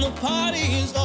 the party party's